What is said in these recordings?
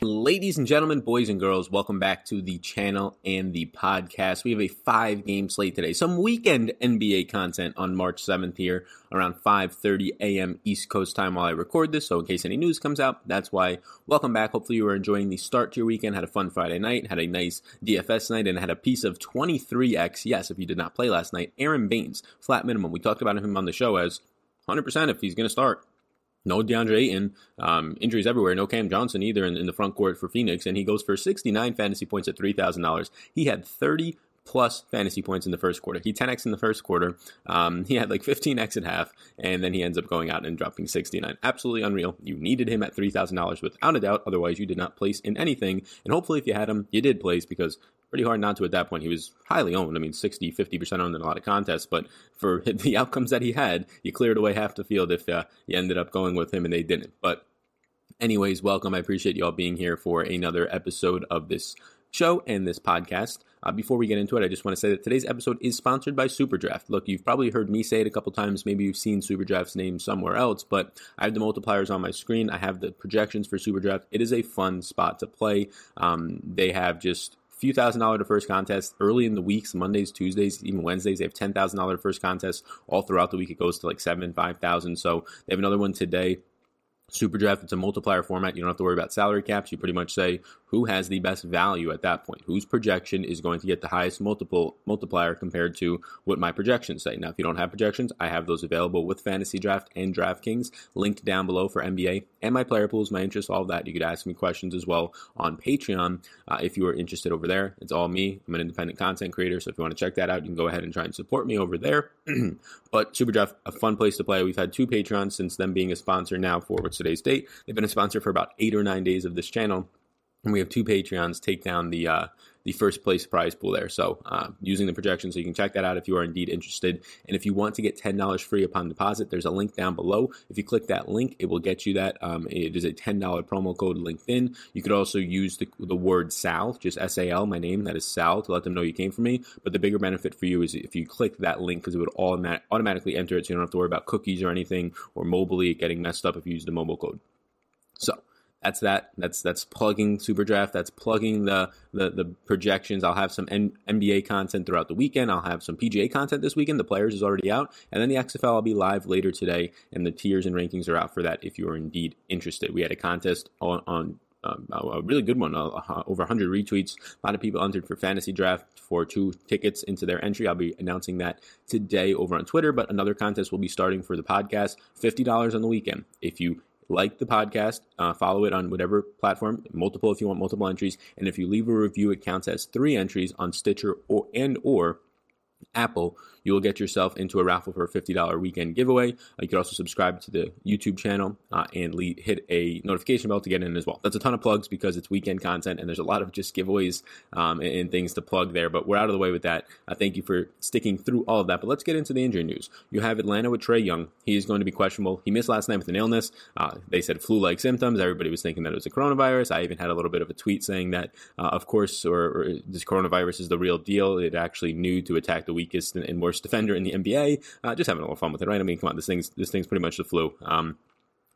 Ladies and gentlemen, boys and girls, welcome back to the channel and the podcast. We have a five game slate today. Some weekend NBA content on March 7th here around 5:30 a.m. East Coast time while I record this. So in case any news comes out, that's why. Welcome back. Hopefully you are enjoying the start to your weekend. Had a fun Friday night, had a nice DFS night and had a piece of 23x. Yes, if you did not play last night, Aron Baynes, flat minimum. We talked about him on the show as 100% if he's going to start no DeAndre Ayton, um, injuries everywhere. No Cam Johnson either in, in, the front court for Phoenix, and he goes for 69 fantasy points at three thousand dollars. He had 30 plus fantasy points in the first quarter. He 10x in the first quarter. Um, he had like 15x at half, and then he ends up going out and dropping 69. Absolutely unreal. You needed him at $3,000 without a doubt. Otherwise, you did not place in anything. And hopefully, if you had him, you did place because pretty hard not to at that point. He was highly owned. I mean, 60, 50% owned in a lot of contests. But for the outcomes that he had, you cleared away half the field if uh, you ended up going with him and they didn't. But anyways, welcome. I appreciate you all being here for another episode of this show and this podcast. Uh, before we get into it, I just want to say that today's episode is sponsored by Superdraft. Look, you've probably heard me say it a couple times. Maybe you've seen Superdraft's name somewhere else, but I have the multipliers on my screen. I have the projections for Superdraft. It is a fun spot to play. Um, they have just few thousand dollar to first contest early in the weeks, Mondays, Tuesdays, even Wednesdays. They have ten thousand dollar first contest all throughout the week. It goes to like seven, five thousand. So they have another one today Super draft, it's a multiplier format. You don't have to worry about salary caps. You pretty much say who has the best value at that point. Whose projection is going to get the highest multiple multiplier compared to what my projections say. Now, if you don't have projections, I have those available with Fantasy Draft and DraftKings linked down below for NBA and my player pools, my interests, all of that. You could ask me questions as well on Patreon uh, if you are interested over there. It's all me. I'm an independent content creator, so if you want to check that out, you can go ahead and try and support me over there. but Super Draft, a fun place to play. We've had two Patreons since them being a sponsor now for today's date. They've been a sponsor for about eight or nine days of this channel. And we have two Patreons take down the uh, the first place prize pool there. So uh, using the projection, so you can check that out if you are indeed interested. And if you want to get ten dollars free upon deposit, there's a link down below. If you click that link, it will get you that. Um, it is a ten dollar promo code linked in. You could also use the, the word Sal, just S A L, my name, that is Sal, to let them know you came from me. But the bigger benefit for you is if you click that link because it would automat- automatically enter it, so you don't have to worry about cookies or anything or mobily getting messed up if you use the mobile code. That's that. That's that's plugging Superdraft. That's plugging the the, the projections. I'll have some N- NBA content throughout the weekend. I'll have some PGA content this weekend. The players is already out, and then the XFL I'll be live later today, and the tiers and rankings are out for that. If you are indeed interested, we had a contest on. on um, a really good one, uh, over 100 retweets. A lot of people entered for fantasy draft for two tickets into their entry. I'll be announcing that today over on Twitter, but another contest will be starting for the podcast. $50 on the weekend. If you like the podcast, uh, follow it on whatever platform, multiple if you want multiple entries, and if you leave a review, it counts as three entries on Stitcher or and or Apple, you will get yourself into a raffle for a $50 weekend giveaway. Uh, you can also subscribe to the YouTube channel uh, and lead, hit a notification bell to get in as well. That's a ton of plugs because it's weekend content and there's a lot of just giveaways um, and, and, things to plug there. But we're out of the way with that. Uh, thank you for sticking through all of that. But let's get into the injury news. You have Atlanta with Trae Young. He is going to be questionable. He missed last night with an illness. Uh, they said flu-like symptoms. Everybody was thinking that it was a coronavirus. I even had a little bit of a tweet saying that, uh, of course, or, or, this coronavirus is the real deal. It actually knew to attack the weakest and, and worst defender in the NBA. Uh, just having a little fun with it, right? I mean, come on, this thing's this thing's pretty much the flu. Um,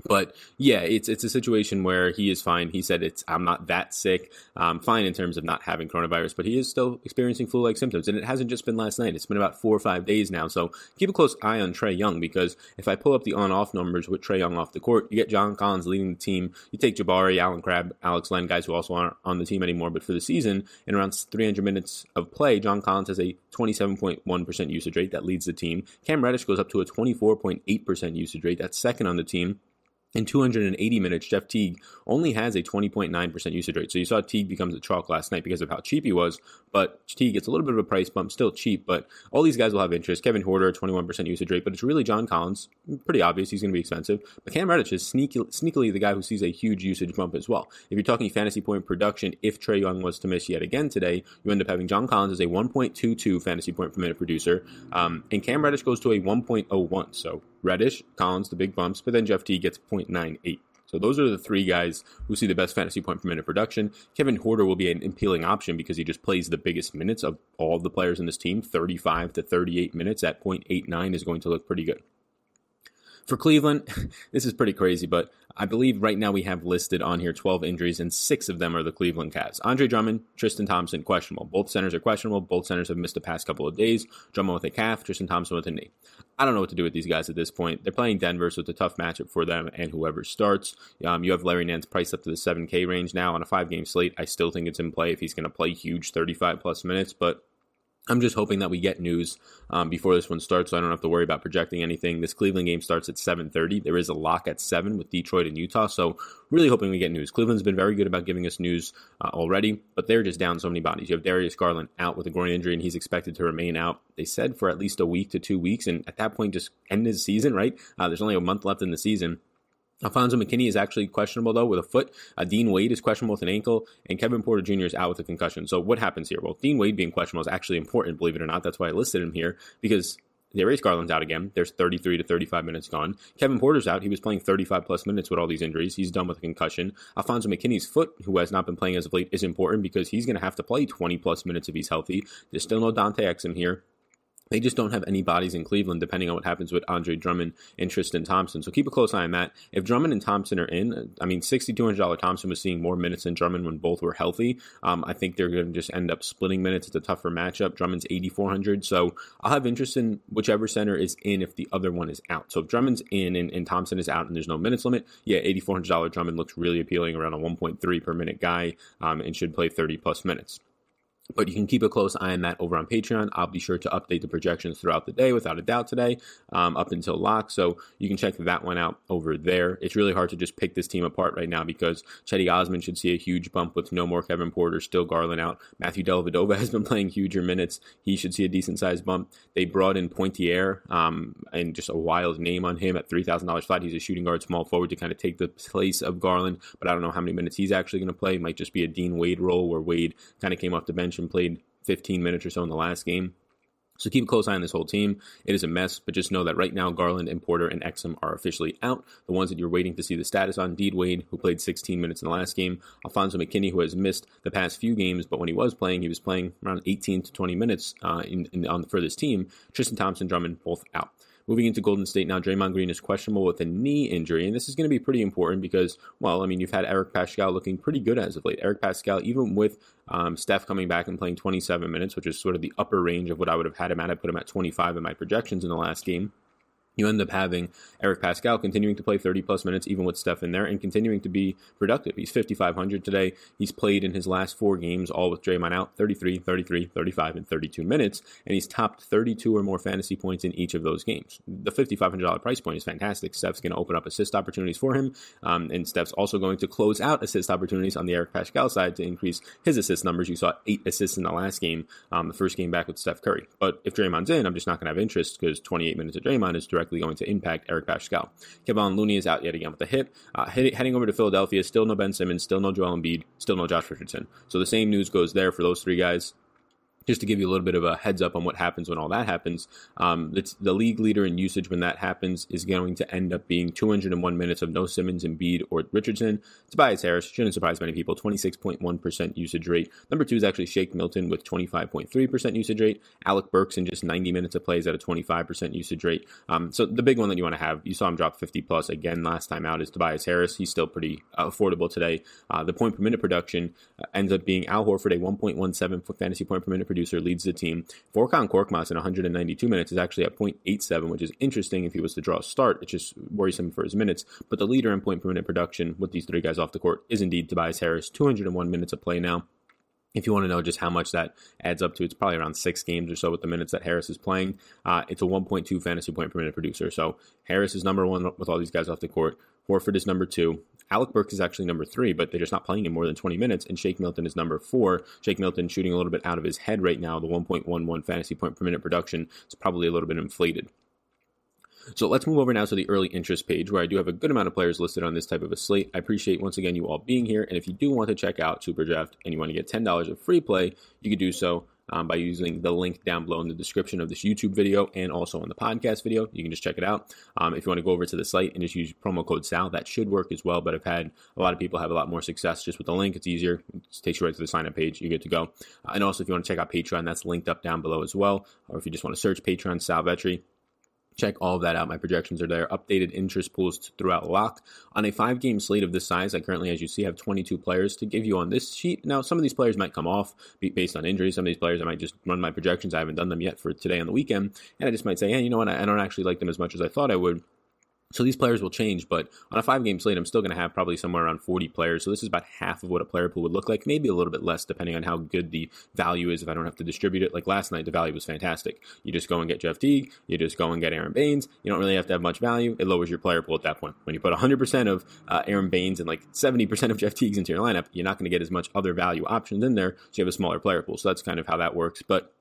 but yeah, it's it's a situation where he is fine. He said it's I'm not that sick. I'm fine in terms of not having coronavirus, but he is still experiencing flu-like symptoms, and it hasn't just been last night. It's been about four or five days now. So keep a close eye on Trae Young because if I pull up the on-off numbers with Trae Young off the court, you get John Collins leading the team. You take Jabari, Allen Crabbe, Alex Len, guys who also aren't on the team anymore, but for the season, in around 300 minutes of play, John Collins has a 27.1% usage rate that leads the team. Cam Reddish goes up to a 24.8% usage rate. That's second on the team. In 280 minutes, Jeff Teague only has a 20.9% usage rate. So you saw Teague becomes a chalk last night because of how cheap he was, but Teague gets a little bit of a price bump, still cheap, but all these guys will have interest. Kevin Huerter, 21% usage rate, but it's really John Collins. Pretty obvious he's going to be expensive. But Cam Reddish is sneaky, sneakily the guy who sees a huge usage bump as well. If you're talking fantasy point production, if Trae Young was to miss yet again today, you end up having John Collins as a 1.22 fantasy point per minute producer, um, and Cam Reddish goes to a 1.01. So Reddish, Collins, the big bumps, but then Jeff T gets 0.98. So those are the three guys who see the best fantasy point per minute production. Kevin Huerter will be an appealing option because he just plays the biggest minutes of all the players in this team. 35 to 38 minutes at 0.89 is going to look pretty good. For Cleveland, this is pretty crazy, but I believe right now we have listed on here 12 injuries, and six of them are the Cleveland Cavs. Andre Drummond, Tristan Thompson, questionable. Both centers are questionable. Both centers have missed the past couple of days. Drummond with a calf, Tristan Thompson with a knee. I don't know what to do with these guys at this point. They're playing Denver, so it's a tough matchup for them and whoever starts. Um, you have Larry Nance priced up to the 7K range now on a five game slate. I still think it's in play if he's going to play huge 35 plus minutes, but I'm just hoping that we get news um, before this one starts, so I don't have to worry about projecting anything. This Cleveland game starts at 7:30. There is a lock at seven with Detroit and Utah, so really hoping we get news. Cleveland's been very good about giving us news uh, already, but they're just down so many bodies. You have Darius Garland out with a groin injury, and he's expected to remain out. They said for at least a week to two weeks, and at that point, just end his season. Right? Uh, there's only a month left in the season. Alfonzo McKinnie is actually questionable though with a foot. Uh, Dean Wade is questionable with an ankle, and Kevin Porter Jr. is out with a concussion. So what happens here? Well, Dean Wade being questionable is actually important, believe it or not. That's why I listed him here because Darius Garland's out again. There's 33 to 35 minutes gone. Kevin Porter's out. He was playing 35 plus minutes with all these injuries. He's done with a concussion. Alfonzo McKinnie's foot, who has not been playing as of late, is important because he's going to have to play 20 plus minutes if he's healthy. There's still no Dante Exum here. They just don't have any bodies in Cleveland, depending on what happens with Andre Drummond and Tristan Thompson. So keep a close eye on that. If Drummond and Thompson are in, I mean, $6,200 Thompson was seeing more minutes than Drummond when both were healthy. Um, I think they're going to just end up splitting minutes. It's a tougher matchup. Drummond's 8,400. So I'll have interest in whichever center is in if the other one is out. So if Drummond's in and, and Thompson is out and there's no minutes limit, yeah, $8,400 Drummond looks really appealing around a 1.3 per minute guy um, and should play 30 plus minutes. But you can keep a close eye on that over on Patreon. I'll be sure to update the projections throughout the day, without a doubt, today, um, up until lock. So you can check that one out over there. It's really hard to just pick this team apart right now because Cedi Osman should see a huge bump with no more Kevin Porter, still Garland out. Matthew Dellavedova has been playing huger minutes. He should see a decent sized bump. They brought in Pointier um, and just a wild name on him at $3,000 flat. He's a shooting guard, small forward to kind of take the place of Garland, but I don't know how many minutes he's actually going to play. It might just be a Dean Wade role where Wade kind of came off the bench played 15 minutes or so in the last game. So keep a close eye on this whole team. It is a mess, but just know that right now Garland and Porter and Exum are officially out. The ones that you're waiting to see the status on, Dean Wade, who played 16 minutes in the last game, Alfonzo McKinnie, who has missed the past few games, but when he was playing, he was playing around 18 to 20 minutes uh, in, in, on, for this team. Tristan Thompson, Drummond, both out. Moving into Golden State now, Draymond Green is questionable with a knee injury, and this is going to be pretty important because, well, I mean, you've had Eric Paschall looking pretty good as of late. Eric Paschall, even with um, Steph coming back and playing 27 minutes, which is sort of the upper range of what I would have had him at, I put him at 25 in my projections in the last game you end up having Eric Paschall continuing to play 30 plus minutes, even with Steph in there, and continuing to be productive. He's 5,500 today. He's played in his last four games, all with Draymond out 33, 33, 35, and 32 minutes, and he's topped 32 or more fantasy points in each of those games. The $5,500 price point is fantastic. Steph's going to open up assist opportunities for him, um, and Steph's also going to close out assist opportunities on the Eric Paschall side to increase his assist numbers. You saw eight assists in the last game, um, the first game back with Steph Curry. But if Draymond's in, I'm just not going to have interest because 28 minutes of Draymond is direct directly going to impact Eric Paschall. Kevon Looney is out yet again with a hip. Uh, heading over to Philadelphia, still no Ben Simmons, still no Joel Embiid, still no Josh Richardson. So the same news goes there for those three guys just to give you a little bit of a heads up on what happens when all that happens, um, the league leader in usage when that happens is going to end up being 201 minutes of no Simmons, Embiid, or Richardson. Tobias Harris shouldn't surprise many people, 26.1% usage rate. Number two is actually Shake Milton with 25.3% usage rate. Alec Burks in just 90 minutes of plays at a 25% usage rate. Um, so the big one that you want to have, you saw him drop 50 plus again last time out, is Tobias Harris. He's still pretty uh, affordable today. Uh, the point per minute production uh, ends up being Al Horford, a 1.17 fantasy point per minute producer leads the team. Furkan Korkmaz in 192 minutes is actually at 0.87, which is interesting if he was to draw a start. It's just worrisome for his minutes. But the leader in point per minute production with these three guys off the court is indeed Tobias Harris, 201 minutes of play now. If you want to know just how much that adds up to, it's probably around six games or so with the minutes that Harris is playing. Uh, it's a 1.2 fantasy point per minute producer. So Harris is number one with all these guys off the court. Horford is number two. Alec Burks is actually number three, but they're just not playing him more than 20 minutes. And Shake Milton is number four. Shake Milton shooting a little bit out of his head right now. The 1.11 fantasy point per minute production is probably a little bit inflated. So let's move over now to the early interest page where I do have a good amount of players listed on this type of a slate. I appreciate once again you all being here. And if you do want to check out Superdraft and you want to get $10 of free play, you can do so um, by using the link down below in the description of this YouTube video and also on the podcast video. You can just check it out. Um, if you want to go over to the site and just use promo code SAL, that should work as well. But I've had a lot of people have a lot more success just with the link. It's easier. It takes you right to the sign up page. You're good to go. Uh, and also, if you want to check out Patreon, that's linked up down below as well. Or if you just want to search Patreon Sal Vetri, check all of that out. My projections are there. Updated interest pools throughout lock. On a five game slate of this size, I currently, as you see, have 22 players to give you on this sheet. Now, some of these players might come off based on injury. Some of these players, I might just run my projections. I haven't done them yet for today on the weekend. And I just might say, hey, you know what? I don't actually like them as much as I thought I would. So these players will change, but on a five game slate, I'm still going to have probably somewhere around 40 players. So this is about half of what a player pool would look like, maybe a little bit less depending on how good the value is if I don't have to distribute it. Like last night, the value was fantastic. You just go and get Jeff Teague, you just go and get Aron Baynes. You don't really have to have much value. It lowers your player pool at that point. When you put 100% of uh, Aron Baynes and like 70% of Jeff Teagues into your lineup, you're not going to get as much other value options in there. So you have a smaller player pool. So that's kind of how that works. But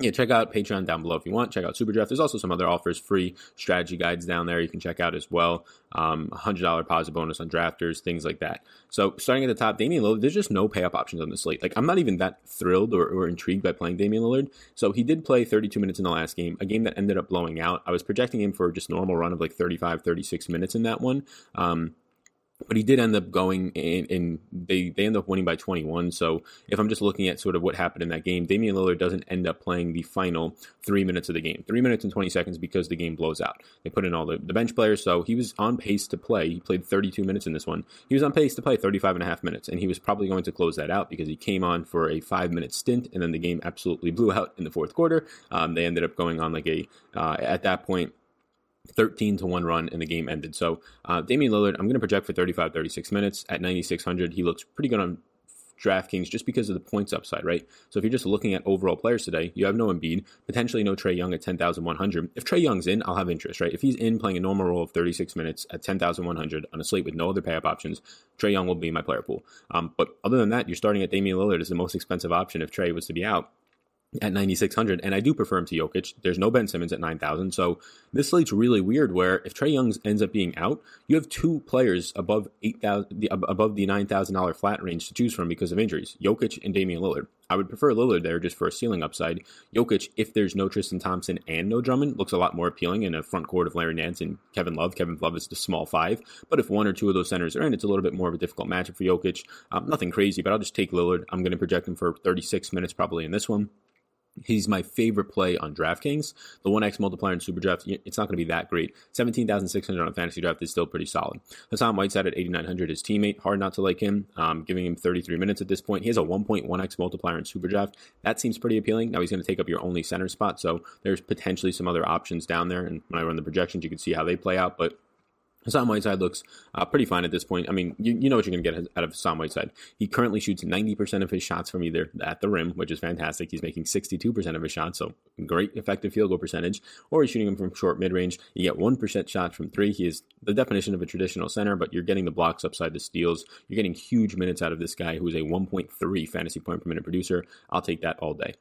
yeah, check out Patreon down below if you want. Check out Super Draft. There's also some other offers, free strategy guides down there you can check out as well. Um, $100 positive bonus on drafters, things like that. So starting at the top, Damian Lillard, there's just no pay up options on the slate. Like, I'm not even that thrilled or, or intrigued by playing Damian Lillard. So he did play 32 minutes in the last game, a game that ended up blowing out. I was projecting him for just normal run of like 35, 36 minutes in that one. Um, but he did end up going and, they, they end up winning by 21. So if I'm just looking at sort of what happened in that game, Damian Lillard doesn't end up playing the final three minutes of the game, three minutes and 20 seconds because the game blows out. They put in all the, the bench players. So he was on pace to play. He played 32 minutes in this one. He was on pace to play 35 and a half minutes. And he was probably going to close that out because he came on for a five minute stint and then the game absolutely blew out in the fourth quarter. Um, they ended up going on like a, uh, at that point, 13 to 1 run and the game ended. So, uh, Damian Lillard, I'm going to project for 35, 36 minutes at 9,600. He looks pretty good on DraftKings just because of the points upside, right? So if you're just looking at overall players today, you have no Embiid, potentially no Trae Young at 10,100. If Trae Young's in, I'll have interest, right? If he's in playing a normal role of 36 minutes at 10,100 on a slate with no other pay up options, Trae Young will be my player pool. Um, but other than that, you're starting at Damian Lillard as the most expensive option if Trae was to be out at 9600 and I do prefer him to Jokic. There's no Ben Simmons at 9000. So this slate's really weird where if Trae Young ends up being out, you have two players above 8000 above the $9,000 flat range to choose from because of injuries. Jokic and Damian Lillard. I would prefer Lillard there just for a ceiling upside. Jokic, if there's no Tristan Thompson and no Drummond, looks a lot more appealing in a front court of Larry Nance and Kevin Love. Kevin Love is the small five. But if one or two of those centers are in, it's a little bit more of a difficult matchup for Jokic. Um, nothing crazy, but I'll just take Lillard. I'm going to project him for 36 minutes probably in this one. He's my favorite play on DraftKings. The 1x multiplier in Super Draft, it's not going to be that great. 17,600 on Fantasy Draft is still pretty solid. Hassan Whiteside at 8,900, his teammate, hard not to like him, um, giving him 33 minutes at this point. He has a 1.1x multiplier in Super Draft. That seems pretty appealing. Now he's going to take up your only center spot, so there's potentially some other options down there. And when I run the projections, you can see how they play out. But Hassan Whiteside looks uh, pretty fine at this point. I mean, you, you know what you're going to get out of Hassan Whiteside. He currently shoots 90% of his shots from either at the rim, which is fantastic. He's making 62% of his shots, so great effective field goal percentage, or he's shooting them from short mid range. You get 1% shots from three. He is the definition of a traditional center, but you're getting the blocks upside the steals. You're getting huge minutes out of this guy who is a 1.3 fantasy point per minute producer. I'll take that all day.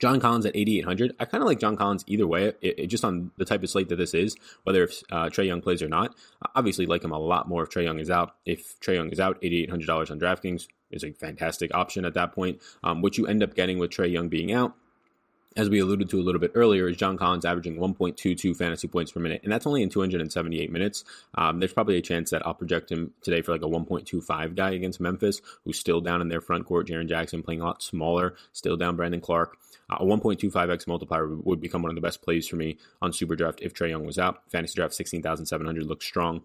John Collins at 8,800. I kind of like John Collins either way, it, it, just on the type of slate that this is, whether if uh, Trae Young plays or not. I Obviously, like him a lot more if Trae Young is out. If Trae Young is out, $8,800 on DraftKings is a fantastic option at that point. Um, what you end up getting with Trae Young being out as we alluded to a little bit earlier, is John Collins averaging 1.22 fantasy points per minute, and that's only in 278 minutes. Um, there's probably a chance that I'll project him today for like a 1.25 guy against Memphis, who's still down in their front court. Jaren Jackson playing a lot smaller, still down Brandon Clarke. Uh, a 1.25x multiplier would become one of the best plays for me on Super Draft if Trae Young was out. Fantasy Draft 16,700 looks strong.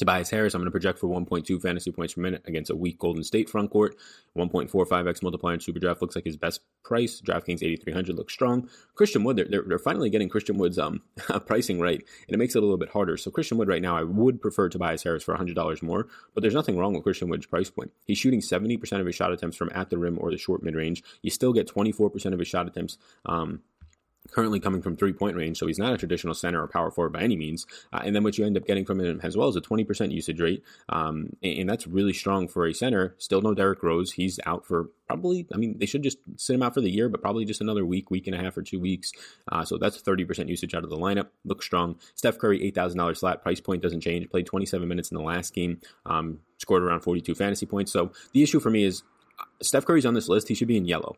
Tobias Harris, I'm going to project for 1.2 fantasy points per minute against a weak Golden State front court. 1.45x multiplier in Superdraft looks like his best price. DraftKings 8,300 looks strong. Christian Wood, they're, they're, finally getting Christian Wood's um, pricing right, and it makes it a little bit harder. So Christian Wood right now, I would prefer Tobias Harris for $100 more, but there's nothing wrong with Christian Wood's price point. He's shooting 70% of his shot attempts from at the rim or the short mid range. You still get 24% of his shot attempts um, currently coming from three point range, so he's not a traditional center or power forward by any means. Uh, and then what you end up getting from him as well is a 20% usage rate, um, and, and, that's really strong for a center. Still no Derrick Rose. He's out for probably, I mean, they should just sit him out for the year, but probably just another week, week and a half, or two weeks. Uh, so that's 30% usage out of the lineup. Looks strong. Steph Curry, $8,000 flat. Price point doesn't change. Played 27 minutes in the last game, um, scored around 42 fantasy points. So the issue for me is uh, Steph Curry's on this list. He should be in yellow.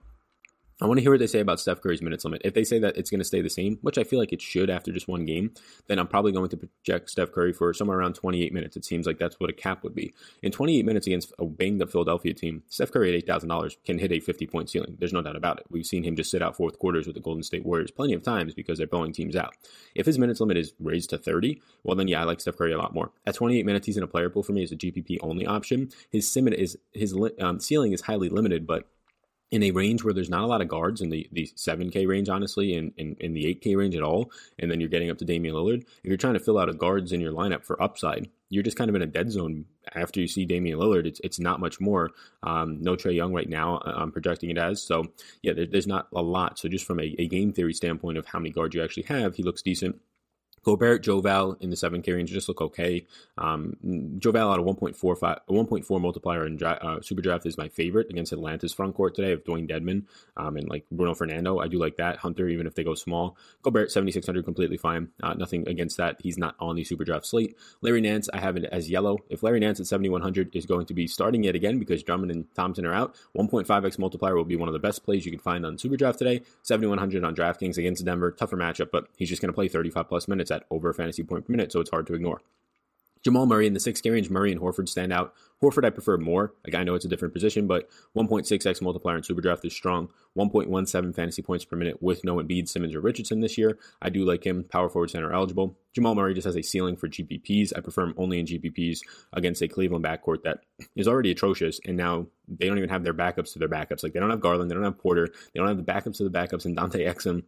I want to hear what they say about Steph Curry's minutes limit. If they say that it's going to stay the same, which I feel like it should after just one game, then I'm probably going to project Steph Curry for somewhere around 28 minutes. It seems like that's what a cap would be. In 28 minutes against a banged up Philadelphia team, Steph Curry at $8,000 can hit a 50 point ceiling. There's no doubt about it. We've seen him just sit out fourth quarters with the Golden State Warriors plenty of times because they're blowing teams out. If his minutes limit is raised to 30, well, then yeah, I like Steph Curry a lot more. At 28 minutes, he's in a player pool for me as a GPP only option. His, is, his um, ceiling is highly limited, but in a range where there's not a lot of guards in the, the 7K range, honestly, and in, in, the 8K range at all, and then you're getting up to Damian Lillard, if you're trying to fill out a guards in your lineup for upside, you're just kind of in a dead zone after you see Damian Lillard. It's, it's not much more. Um, no Trae Young right now, uh, I'm projecting it as. So, yeah, there, there's not a lot. So, just from a, a game theory standpoint of how many guards you actually have, he looks decent. Gobert, Joval in the 7K range just look okay. Um, Joval at a 1.45, 1.4 multiplier in uh, Super Draft is my favorite against Atlanta's front court today of Dewayne Dedmon um, and like Bruno Fernando. I do like that. Hunter, even if they go small. Gobert, 7,600, completely fine. Uh, nothing against that. He's not on the Super Draft slate. Larry Nance, I have it as yellow. If Larry Nance at 7,100 is going to be starting yet again because Drummond and Thompson are out, 1.5x multiplier will be one of the best plays you can find on Super Draft today. 7,100 on DraftKings against Denver. Tougher matchup, but he's just going to play 35 plus minutes at over fantasy point per minute, so it's hard to ignore. Jamal Murray in the 6K range, Murray and Horford stand out. Horford I prefer more. Like I know it's a different position, but 1.6x multiplier in Superdraft is strong. 1.17 fantasy points per minute with no Embiid, Simmons, or Richardson this year. I do like him. Power forward center eligible. Jamal Murray just has a ceiling for GPPs. I prefer him only in GPPs against a Cleveland backcourt that is already atrocious, and now they don't even have their backups to their backups. Like they don't have Garland, they don't have Porter, they don't have the backups to the backups, and Dante Exum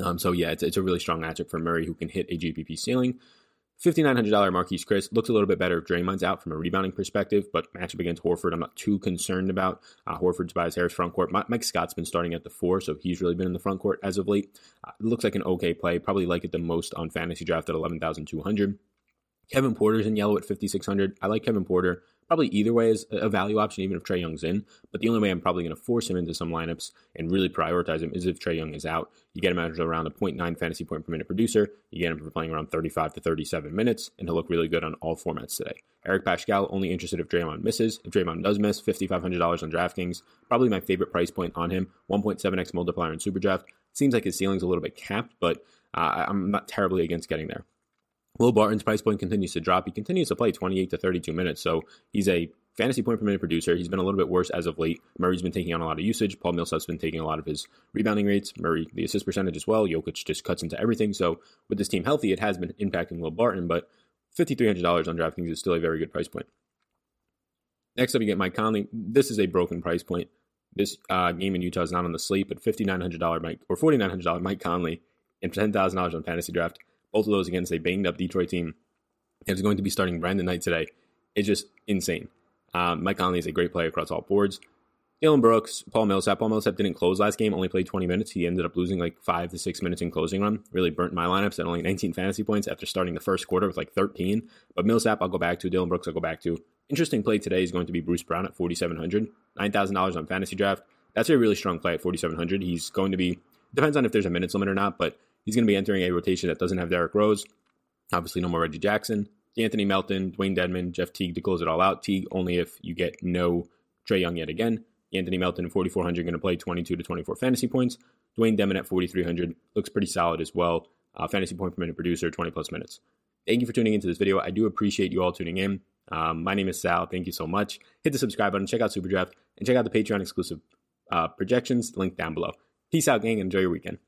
um, so yeah, it's, it's a really strong matchup for Murray, who can hit a GPP ceiling. $5,900 Marquese Chriss looks a little bit better if Draymond's out from a rebounding perspective, but matchup against Horford, I'm not too concerned about. Uh, Horford's by his Harris front court. Mike Scott's been starting at the four, so he's really been in the front court as of late. Uh, looks like an okay play. Probably like it the most on fantasy draft at 11,200. Kevin Porter's in yellow at 5,600. I like Kevin Porter probably either way is a value option, even if Trae Young's in. But the only way I'm probably going to force him into some lineups and really prioritize him is if Trae Young is out. You get him out around a 0.9 fantasy point per minute producer. You get him for playing around 35 to 37 minutes, and he'll look really good on all formats today. Eric Paschall, only interested if Draymond misses. If Draymond does miss, $5,500 on DraftKings. Probably my favorite price point on him. 1.7x multiplier in Superdraft. Seems like his ceiling's a little bit capped, but uh, I'm not terribly against getting there. Will Barton's price point continues to drop. He continues to play 28 to 32 minutes, so he's a fantasy point per minute producer. He's been a little bit worse as of late. Murray's been taking on a lot of usage. Paul Millsap's been taking a lot of his rebounding rates. Murray, the assist percentage as well. Jokic just cuts into everything. So with this team healthy, it has been impacting Will Barton, but $5,300 on DraftKings is still a very good price point. Next up, you get Mike Conley. This is a broken price point. This uh, game in Utah is not on the slate, but $5,900 Mike or $4,900 Mike Conley and $10,000 on fantasy draft both of those against a banged up Detroit team is going to be starting Brandon Knight today It's just insane. Um, Mike Conley is a great player across all boards. Dillon Brooks, Paul Millsap. Paul Millsap didn't close last game, only played 20 minutes. He ended up losing like five to six minutes in closing run. Really burnt my lineups at only 19 fantasy points after starting the first quarter with like 13. But Millsap, I'll go back to. Dillon Brooks, I'll go back to. Interesting play today is going to be Bruce Brown at 4,700, $9,000 on fantasy draft. That's a really strong play at 4,700. He's going to be, depends on if there's a minutes limit or not, but He's going to be entering a rotation that doesn't have Derrick Rose. Obviously, no more Reggie Jackson. Anthony Melton, Dewayne Dedmon, Jeff Teague to close it all out. Teague only if you get no Trae Young yet again. Anthony Melton at 4,400 going to play 22 to 24 fantasy points. Dewayne Dedmon at 4,300 looks pretty solid as well. Uh, fantasy point per minute producer, 20 plus minutes. Thank you for tuning into this video. I do appreciate you all tuning in. Um, my name is Sal. Thank you so much. Hit the subscribe button, check out Superdraft, and check out the Patreon exclusive uh, projections link down below. Peace out, gang, and enjoy your weekend.